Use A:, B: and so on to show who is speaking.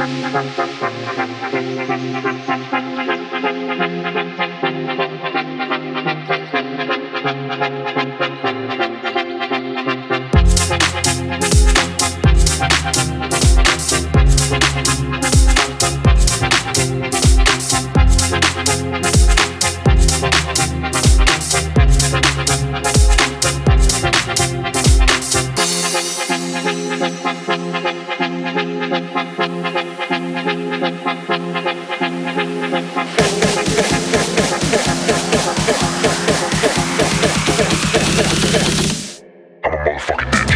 A: Thank you. motherfucking dick.